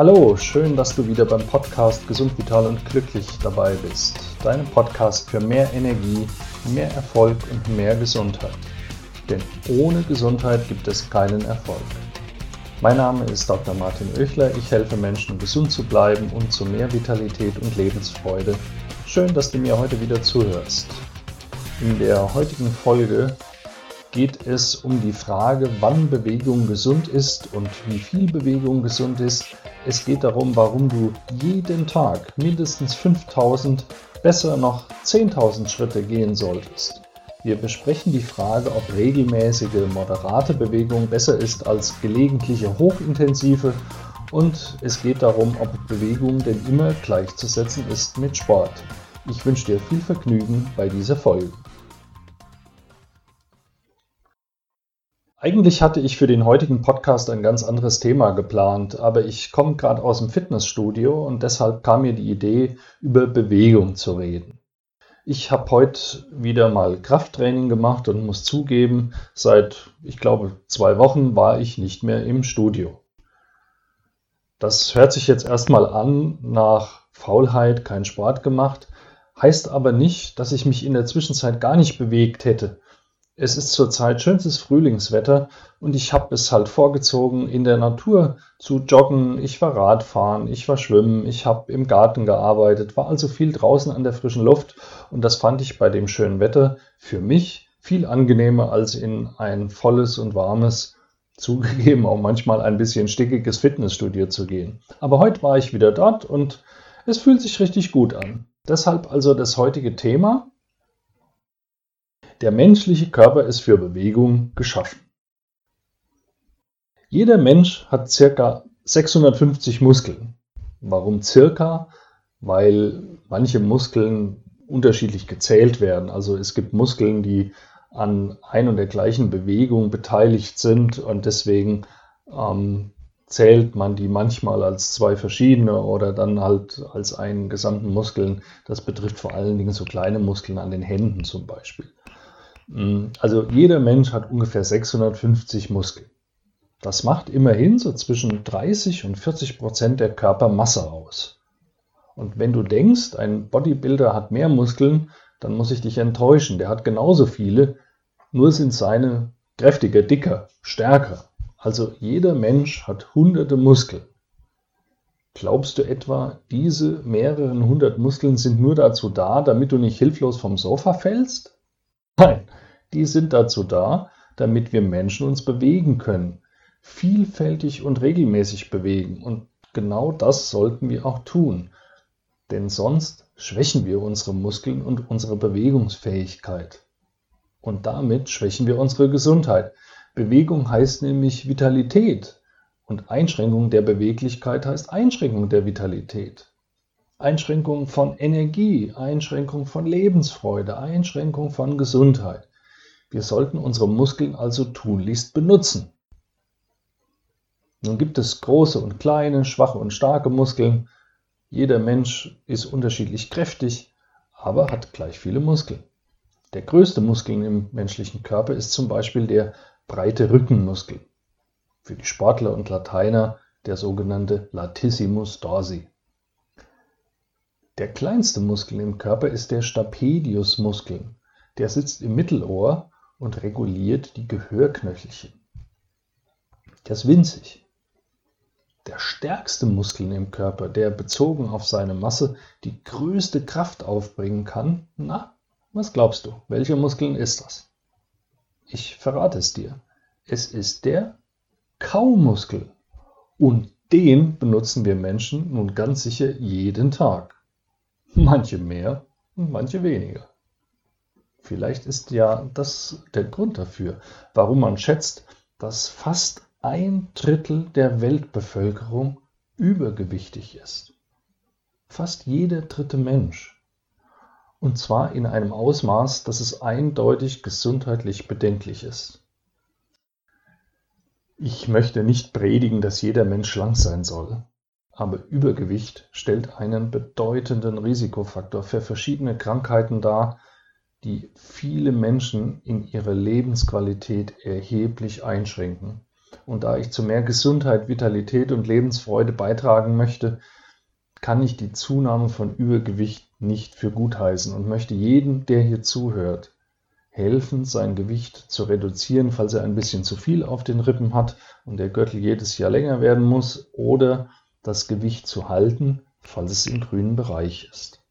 Hallo, schön, dass du wieder beim Podcast Gesund, Vital und Glücklich dabei bist. Deinem Podcast für mehr Energie, mehr Erfolg und mehr Gesundheit. Denn ohne Gesundheit gibt es keinen Erfolg. Mein Name ist Dr. Martin Oechler. Ich helfe Menschen, gesund zu bleiben und zu mehr Vitalität und Lebensfreude. Schön, dass du mir heute wieder zuhörst. In der heutigen Folge geht es um die Frage, wann Bewegung gesund ist und wie viel Bewegung gesund ist. Es geht darum, warum du jeden Tag mindestens 5000, besser noch 10.000 Schritte gehen solltest. Wir besprechen die Frage, ob regelmäßige, moderate Bewegung besser ist als gelegentliche, hochintensive und es geht darum, ob Bewegung denn immer gleichzusetzen ist mit Sport. Ich wünsche dir viel Vergnügen bei dieser Folge. Eigentlich hatte ich für den heutigen Podcast ein ganz anderes Thema geplant, aber ich komme gerade aus dem Fitnessstudio und deshalb kam mir die Idee, über Bewegung zu reden. Ich habe heute wieder mal Krafttraining gemacht und muss zugeben, seit, ich glaube, zwei Wochen war ich nicht mehr im Studio. Das hört sich jetzt erstmal an nach Faulheit, kein Sport gemacht, heißt aber nicht, dass ich mich in der Zwischenzeit gar nicht bewegt hätte. Es ist zurzeit schönstes Frühlingswetter und ich habe es halt vorgezogen, in der Natur zu joggen. Ich war Radfahren, ich war schwimmen, ich habe im Garten gearbeitet, war also viel draußen an der frischen Luft und das fand ich bei dem schönen Wetter für mich viel angenehmer als in ein volles und warmes, zugegeben auch manchmal ein bisschen stickiges Fitnessstudio zu gehen. Aber heute war ich wieder dort und es fühlt sich richtig gut an. Deshalb also das heutige Thema der menschliche Körper ist für Bewegung geschaffen. Jeder Mensch hat circa 650 Muskeln. Warum circa? Weil manche Muskeln unterschiedlich gezählt werden. Also es gibt Muskeln, die an ein und der gleichen Bewegung beteiligt sind und deswegen ähm, zählt man die manchmal als zwei verschiedene oder dann halt als einen gesamten Muskeln. Das betrifft vor allen Dingen so kleine Muskeln an den Händen zum Beispiel. Mm, also jeder Mensch hat ungefähr 650 Muskeln. Das macht immerhin so zwischen 30 und 40 Prozent der Körpermasse aus. Und wenn du denkst, ein Bodybuilder hat mehr Muskeln, dann muss ich dich enttäuschen. Der hat genauso viele, nur sind seine kräftiger, dicker, stärker. Also jeder Mensch hat hunderte Muskeln. Glaubst du etwa, diese mehreren hundert Muskeln sind nur dazu da, damit du nicht hilflos vom Sofa fällst? Nein, die sind dazu da, damit wir Menschen uns bewegen können, vielfältig und regelmäßig bewegen. Und genau das sollten wir auch tun. Denn sonst schwächen wir unsere Muskeln und unsere Bewegungsfähigkeit. Und damit schwächen wir unsere Gesundheit. Bewegung heißt nämlich Vitalität. Und Einschränkung der Beweglichkeit heißt Einschränkung der Vitalität. Einschränkung von Energie, Einschränkung von Lebensfreude, Einschränkung von Gesundheit. Wir sollten unsere Muskeln also tunlichst benutzen. Nun gibt es große und kleine, schwache und starke Muskeln. Jeder Mensch ist unterschiedlich kräftig, aber hat gleich viele Muskeln. Der größte Muskel im menschlichen Körper ist zum Beispiel der breite Rückenmuskel. Für die Sportler und Lateiner der sogenannte Latissimus dorsi. Der kleinste Muskel im Körper ist der Stapediusmuskel. Der sitzt im Mittelohr und reguliert die Gehörknöchelchen. Der ist winzig. Der stärkste Muskel im Körper, der bezogen auf seine Masse die größte Kraft aufbringen kann, na, was glaubst du, welcher Muskel ist das? Ich verrate es dir. Es ist der Kaumuskel. Und den benutzen wir Menschen nun ganz sicher jeden Tag. Manche mehr und manche weniger. Vielleicht ist ja das der Grund dafür, warum man schätzt, dass fast ein Drittel der Weltbevölkerung übergewichtig ist. Fast jeder dritte Mensch. Und zwar in einem Ausmaß, dass es eindeutig gesundheitlich bedenklich ist. Ich möchte nicht predigen, dass jeder Mensch schlank sein soll, aber Übergewicht stellt einen bedeutenden Risikofaktor für verschiedene Krankheiten dar, die viele Menschen in ihrer Lebensqualität erheblich einschränken. Und da ich zu mehr Gesundheit, Vitalität und Lebensfreude beitragen möchte, kann ich die Zunahme von Übergewicht nicht für gut heißen und möchte jedem, der hier zuhört, helfen, sein Gewicht zu reduzieren, falls er ein bisschen zu viel auf den Rippen hat und der Gürtel jedes Jahr länger werden muss, oder das Gewicht zu halten, falls es im grünen Bereich ist.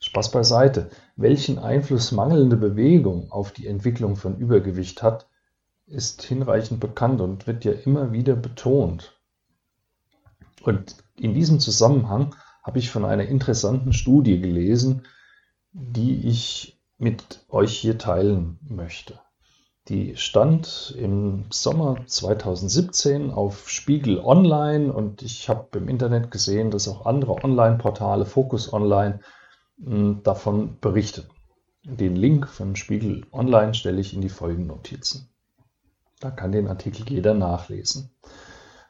Spaß beiseite. Welchen Einfluss mangelnde Bewegung auf die Entwicklung von Übergewicht hat, ist hinreichend bekannt und wird ja immer wieder betont. Und in diesem Zusammenhang habe ich von einer interessanten Studie gelesen, die ich mit euch hier teilen möchte. Die stand im Sommer 2017 auf Spiegel Online und ich habe im Internet gesehen, dass auch andere Online-Portale, Focus Online, hm, davon berichten. Den Link von Spiegel Online stelle ich in die Folgennotizen. Da kann den Artikel jeder nachlesen.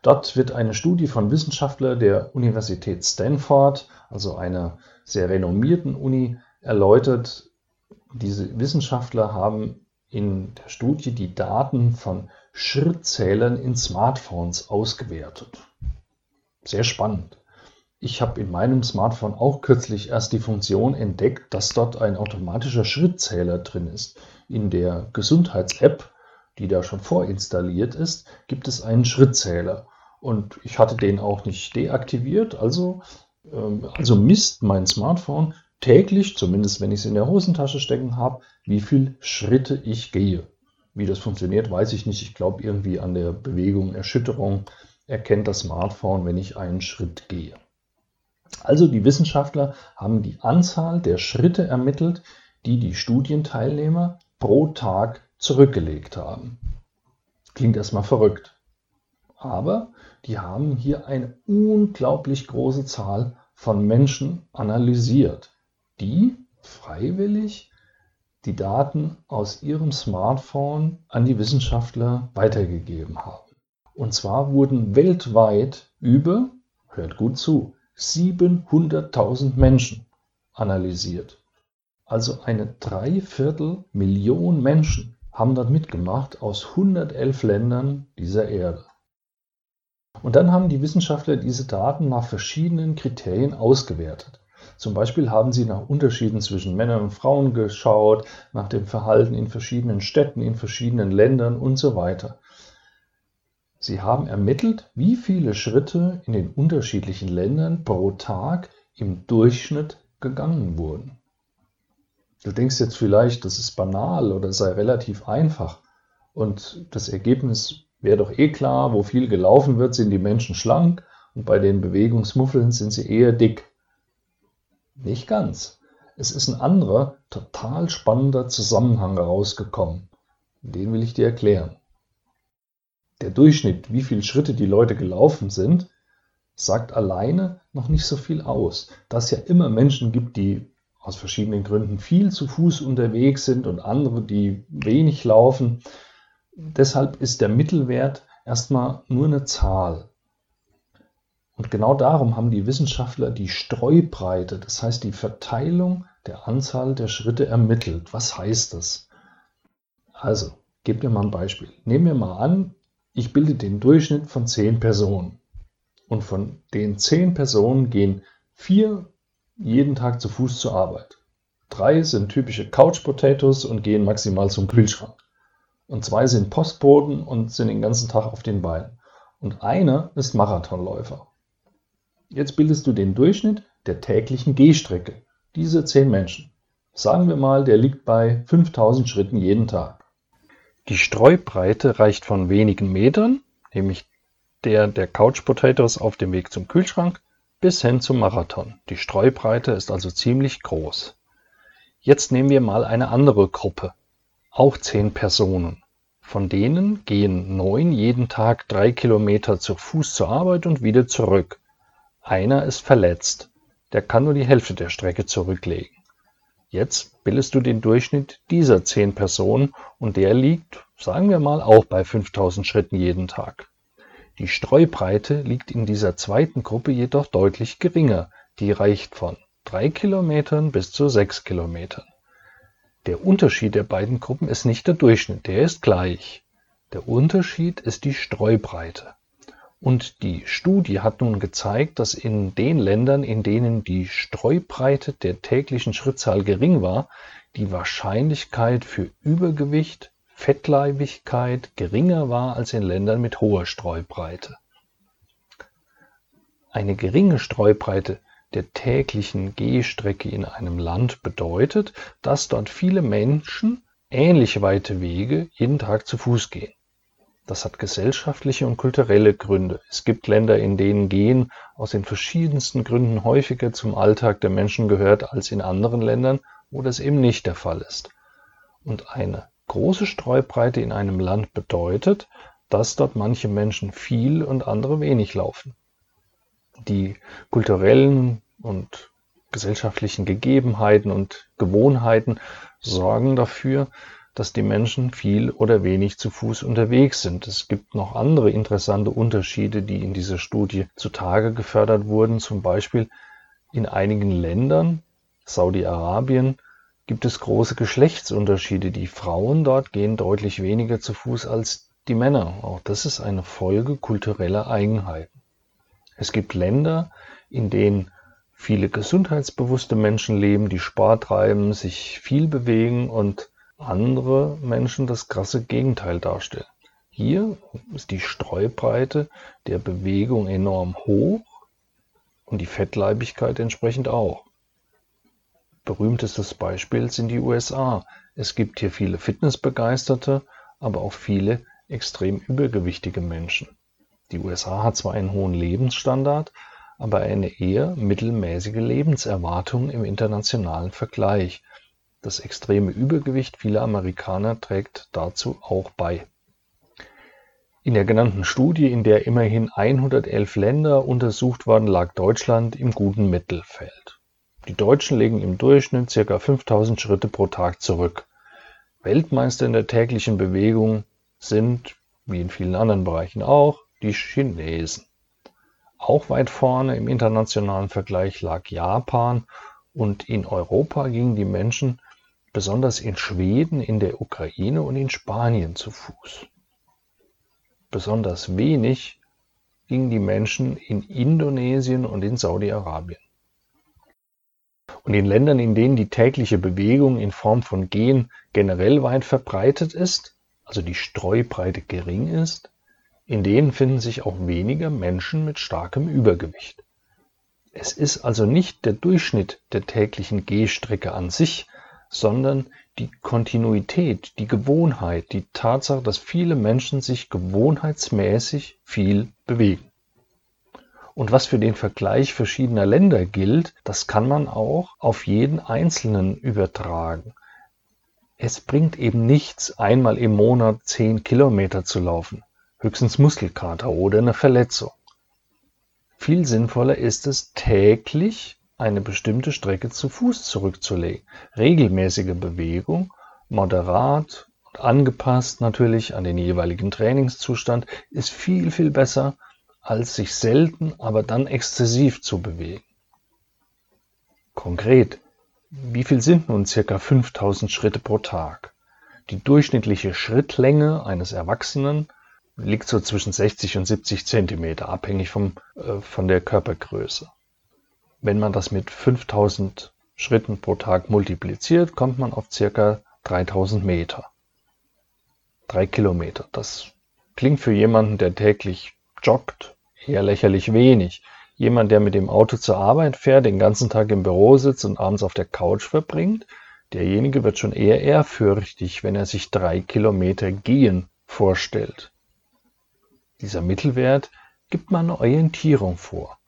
Dort wird eine Studie von Wissenschaftlern der Universität Stanford, also einer sehr renommierten Uni, erläutert, diese Wissenschaftler haben in der Studie die Daten von Schrittzählern in Smartphones ausgewertet. Sehr spannend. Ich habe in meinem Smartphone auch kürzlich erst die Funktion entdeckt, dass dort ein automatischer Schrittzähler drin ist. In der Gesundheits-App, die da schon vorinstalliert ist, gibt es einen Schrittzähler. Und ich hatte den auch nicht deaktiviert, also, ähm, also misst mein Smartphone täglich, zumindest wenn ich es in der Hosentasche stecken habe, wie viel Schritte ich gehe. Wie das funktioniert, weiß ich nicht. Ich glaube, irgendwie an der Bewegung, Erschütterung erkennt das Smartphone, wenn ich einen Schritt gehe. Also die Wissenschaftler haben die Anzahl der Schritte ermittelt, die die Studienteilnehmer pro Tag zurückgelegt haben. Klingt erstmal verrückt. Aber die haben hier eine unglaublich große Zahl von Menschen analysiert die freiwillig die Daten aus ihrem Smartphone an die Wissenschaftler weitergegeben haben. Und zwar wurden weltweit über, hört gut zu, 700.000 Menschen analysiert. Also eine Dreiviertel Million Menschen haben dort mitgemacht aus 111 Ländern dieser Erde. Und dann haben die Wissenschaftler diese Daten nach verschiedenen Kriterien ausgewertet. Zum Beispiel haben sie nach Unterschieden zwischen Männern und Frauen geschaut, nach dem Verhalten in verschiedenen Städten, in verschiedenen Ländern und so weiter. Sie haben ermittelt, wie viele Schritte in den unterschiedlichen Ländern pro Tag im Durchschnitt gegangen wurden. Du denkst jetzt vielleicht, das ist banal oder sei relativ einfach. Und das Ergebnis wäre doch eh klar, wo viel gelaufen wird, sind die Menschen schlank und bei den Bewegungsmuffeln sind sie eher dick. Nicht ganz. Es ist ein anderer, total spannender Zusammenhang herausgekommen. Den will ich dir erklären. Der Durchschnitt, wie viele Schritte die Leute gelaufen sind, sagt alleine noch nicht so viel aus. Da es ja immer Menschen gibt, die aus verschiedenen Gründen viel zu Fuß unterwegs sind und andere, die wenig laufen. Deshalb ist der Mittelwert erstmal nur eine Zahl. Und genau darum haben die Wissenschaftler die Streubreite, das heißt die Verteilung der Anzahl der Schritte ermittelt. Was heißt das? Also, gebt dir mal ein Beispiel. Nehmen wir mal an, ich bilde den Durchschnitt von zehn Personen. Und von den zehn Personen gehen vier jeden Tag zu Fuß zur Arbeit. Drei sind typische Couch Potatoes und gehen maximal zum Kühlschrank. Und zwei sind Postboten und sind den ganzen Tag auf den Beinen. Und einer ist Marathonläufer. Jetzt bildest du den Durchschnitt der täglichen Gehstrecke. Diese zehn Menschen. Sagen wir mal, der liegt bei 5000 Schritten jeden Tag. Die Streubreite reicht von wenigen Metern, nämlich der der Couch Potatoes auf dem Weg zum Kühlschrank, bis hin zum Marathon. Die Streubreite ist also ziemlich groß. Jetzt nehmen wir mal eine andere Gruppe, auch zehn Personen. Von denen gehen neun jeden Tag drei Kilometer zu Fuß zur Arbeit und wieder zurück. Einer ist verletzt, der kann nur die Hälfte der Strecke zurücklegen. Jetzt bildest du den Durchschnitt dieser zehn Personen und der liegt, sagen wir mal, auch bei 5000 Schritten jeden Tag. Die Streubreite liegt in dieser zweiten Gruppe jedoch deutlich geringer. Die reicht von drei Kilometern bis zu sechs Kilometern. Der Unterschied der beiden Gruppen ist nicht der Durchschnitt, der ist gleich. Der Unterschied ist die Streubreite. Und die Studie hat nun gezeigt, dass in den Ländern, in denen die Streubreite der täglichen Schrittzahl gering war, die Wahrscheinlichkeit für Übergewicht, Fettleibigkeit geringer war als in Ländern mit hoher Streubreite. Eine geringe Streubreite der täglichen Gehstrecke in einem Land bedeutet, dass dort viele Menschen ähnlich weite Wege jeden Tag zu Fuß gehen. Das hat gesellschaftliche und kulturelle Gründe. Es gibt Länder, in denen Gehen aus den verschiedensten Gründen häufiger zum Alltag der Menschen gehört als in anderen Ländern, wo das eben nicht der Fall ist. Und eine große Streubreite in einem Land bedeutet, dass dort manche Menschen viel und andere wenig laufen. Die kulturellen und gesellschaftlichen Gegebenheiten und Gewohnheiten sorgen dafür, dass die Menschen viel oder wenig zu Fuß unterwegs sind. Es gibt noch andere interessante Unterschiede, die in dieser Studie zutage gefördert wurden. Zum Beispiel in einigen Ländern, Saudi-Arabien, gibt es große Geschlechtsunterschiede. Die Frauen dort gehen deutlich weniger zu Fuß als die Männer. Auch das ist eine Folge kultureller Eigenheiten. Es gibt Länder, in denen viele gesundheitsbewusste Menschen leben, die Sport treiben, sich viel bewegen und andere Menschen das krasse Gegenteil darstellen. Hier ist die Streubreite der Bewegung enorm hoch und die Fettleibigkeit entsprechend auch. Berühmtestes Beispiel sind die USA. Es gibt hier viele Fitnessbegeisterte, aber auch viele extrem übergewichtige Menschen. Die USA hat zwar einen hohen Lebensstandard, aber eine eher mittelmäßige Lebenserwartung im internationalen Vergleich. Das extreme Übergewicht vieler Amerikaner trägt dazu auch bei. In der genannten Studie, in der immerhin 111 Länder untersucht wurden, lag Deutschland im guten Mittelfeld. Die Deutschen legen im Durchschnitt ca. 5000 Schritte pro Tag zurück. Weltmeister in der täglichen Bewegung sind, wie in vielen anderen Bereichen auch, die Chinesen. Auch weit vorne im internationalen Vergleich lag Japan und in Europa gingen die Menschen besonders in Schweden, in der Ukraine und in Spanien zu Fuß. Besonders wenig gingen die Menschen in Indonesien und in Saudi-Arabien. Und in Ländern, in denen die tägliche Bewegung in Form von Gehen generell weit verbreitet ist, also die Streubreite gering ist, in denen finden sich auch weniger Menschen mit starkem Übergewicht. Es ist also nicht der Durchschnitt der täglichen Gehstrecke an sich, sondern die Kontinuität, die Gewohnheit, die Tatsache, dass viele Menschen sich gewohnheitsmäßig viel bewegen. Und was für den Vergleich verschiedener Länder gilt, das kann man auch auf jeden Einzelnen übertragen. Es bringt eben nichts, einmal im Monat zehn Kilometer zu laufen, höchstens Muskelkater oder eine Verletzung. Viel sinnvoller ist es, täglich eine bestimmte Strecke zu Fuß zurückzulegen. Regelmäßige Bewegung, moderat und angepasst natürlich an den jeweiligen Trainingszustand, ist viel, viel besser, als sich selten, aber dann exzessiv zu bewegen. Konkret, wie viel sind nun circa 5000 Schritte pro Tag? Die durchschnittliche Schrittlänge eines Erwachsenen liegt so zwischen 60 und 70 Zentimeter, abhängig vom, äh, von der Körpergröße. Wenn man das mit 5000 Schritten pro Tag multipliziert, kommt man auf circa 3000 Meter. Drei Kilometer. Das klingt für jemanden, der täglich joggt, eher lächerlich wenig. Jemand, der mit dem Auto zur Arbeit fährt, den ganzen Tag im Büro sitzt und abends auf der Couch verbringt, derjenige wird schon eher ehrfürchtig, wenn er sich drei Kilometer gehen vorstellt. Dieser Mittelwert gibt man eine Orientierung vor.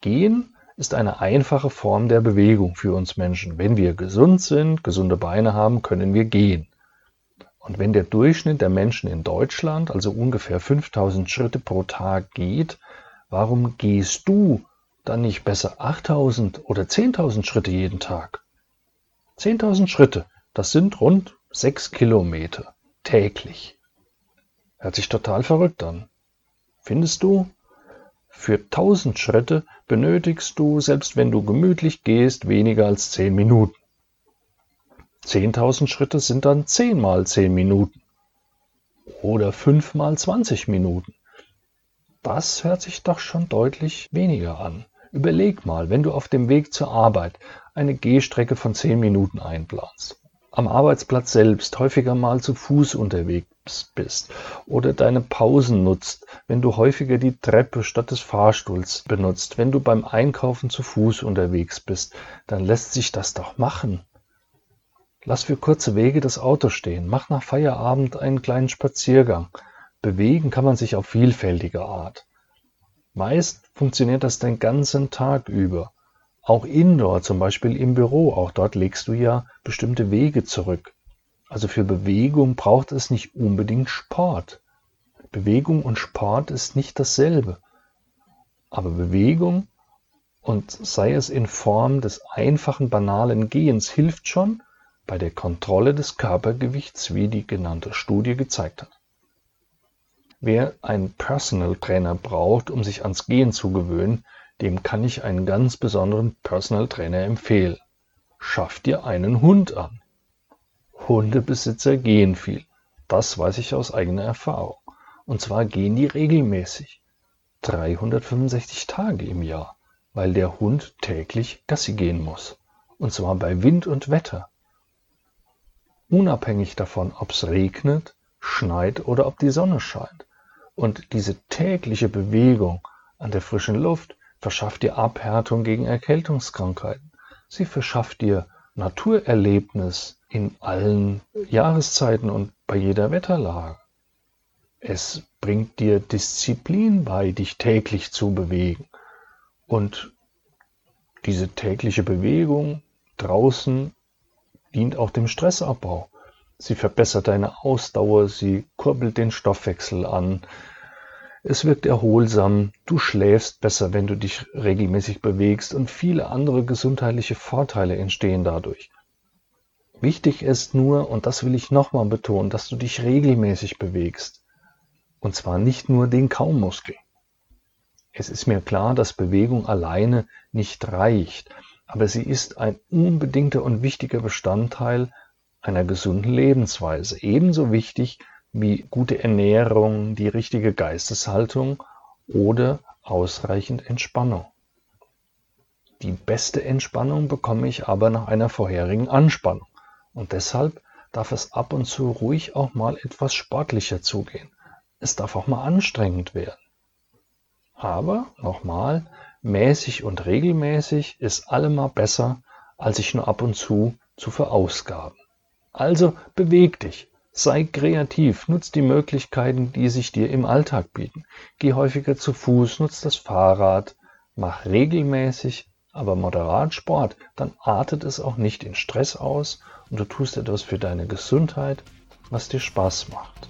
Gehen ist eine einfache Form der Bewegung für uns Menschen. Wenn wir gesund sind, gesunde Beine haben, können wir gehen. Und wenn der Durchschnitt der Menschen in Deutschland, also ungefähr 5000 Schritte pro Tag geht, warum gehst du dann nicht besser 8000 oder 10.000 Schritte jeden Tag? 10.000 Schritte, das sind rund 6 Kilometer täglich. Hört sich total verrückt an. Findest du? Für 1000 Schritte benötigst du, selbst wenn du gemütlich gehst, weniger als 10 Minuten. 10.000 Schritte sind dann 10 mal 10 Minuten. oder 5 mal 20 Minuten. Das hört sich doch schon deutlich weniger an. Überleg mal, wenn du auf dem Weg zur Arbeit eine Gehstrecke von 10 Minuten einplanst, am Arbeitsplatz selbst häufiger mal zu Fuß unterwegs bist oder deine Pausen nutzt, wenn du häufiger die Treppe statt des Fahrstuhls benutzt, wenn du beim Einkaufen zu Fuß unterwegs bist, dann lässt sich das doch machen. Lass für kurze Wege das Auto stehen, mach nach Feierabend einen kleinen Spaziergang. Bewegen kann man sich auf vielfältige Art. Meist funktioniert das den ganzen Tag über. Auch indoor, zum Beispiel im Büro, auch dort legst du ja bestimmte Wege zurück. Also für Bewegung braucht es nicht unbedingt Sport. Bewegung und Sport ist nicht dasselbe. Aber Bewegung, und sei es in Form des einfachen, banalen Gehens, hilft schon bei der Kontrolle des Körpergewichts, wie die genannte Studie gezeigt hat. Wer einen Personal Trainer braucht, um sich ans Gehen zu gewöhnen, dem kann ich einen ganz besonderen Personal Trainer empfehlen. Schaff dir einen Hund an. Hundebesitzer gehen viel. Das weiß ich aus eigener Erfahrung. Und zwar gehen die regelmäßig. 365 Tage im Jahr, weil der Hund täglich Gassi gehen muss. Und zwar bei Wind und Wetter. Unabhängig davon, ob es regnet, schneit oder ob die Sonne scheint. Und diese tägliche Bewegung an der frischen Luft verschafft dir Abhärtung gegen Erkältungskrankheiten. Sie verschafft dir Naturerlebnis in allen Jahreszeiten und bei jeder Wetterlage. Es bringt dir Disziplin bei, dich täglich zu bewegen. Und diese tägliche Bewegung draußen dient auch dem Stressabbau. Sie verbessert deine Ausdauer, sie kurbelt den Stoffwechsel an, es wirkt erholsam, du schläfst besser, wenn du dich regelmäßig bewegst und viele andere gesundheitliche Vorteile entstehen dadurch. Wichtig ist nur, und das will ich nochmal betonen, dass du dich regelmäßig bewegst. Und zwar nicht nur den Kaumuskel. Es ist mir klar, dass Bewegung alleine nicht reicht, aber sie ist ein unbedingter und wichtiger Bestandteil einer gesunden Lebensweise. Ebenso wichtig wie gute Ernährung, die richtige Geisteshaltung oder ausreichend Entspannung. Die beste Entspannung bekomme ich aber nach einer vorherigen Anspannung und deshalb darf es ab und zu ruhig auch mal etwas sportlicher zugehen. Es darf auch mal anstrengend werden. Aber nochmal, mäßig und regelmäßig ist allemal besser, als sich nur ab und zu zu verausgaben. Also beweg dich, Sei kreativ, nutz die Möglichkeiten, die sich dir im Alltag bieten. Geh häufiger zu Fuß, nutz das Fahrrad, mach regelmäßig, aber moderat Sport, dann artet es auch nicht in Stress aus und du tust etwas für deine Gesundheit, was dir Spaß macht.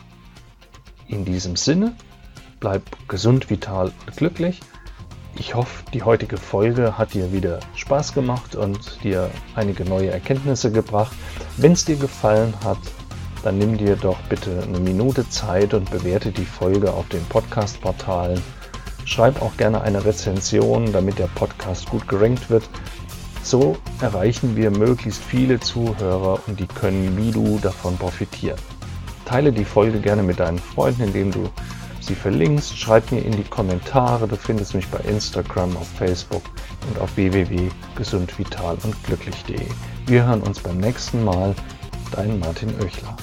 In diesem Sinne, bleib gesund, vital und glücklich. Ich hoffe, die heutige Folge hat dir wieder Spaß gemacht und dir einige neue Erkenntnisse gebracht. Wenn es dir gefallen hat, dann nimm dir doch bitte eine Minute Zeit und bewerte die Folge auf den Podcast-Portalen. Schreib auch gerne eine Rezension, damit der Podcast gut gerankt wird. So erreichen wir möglichst viele Zuhörer und die können wie du davon profitieren. Teile die Folge gerne mit deinen Freunden, indem du sie verlinkst. Schreib mir in die Kommentare. Du findest mich bei Instagram, auf Facebook und auf www.gesundvital und glücklich.de. Wir hören uns beim nächsten Mal. Dein Martin Oechler.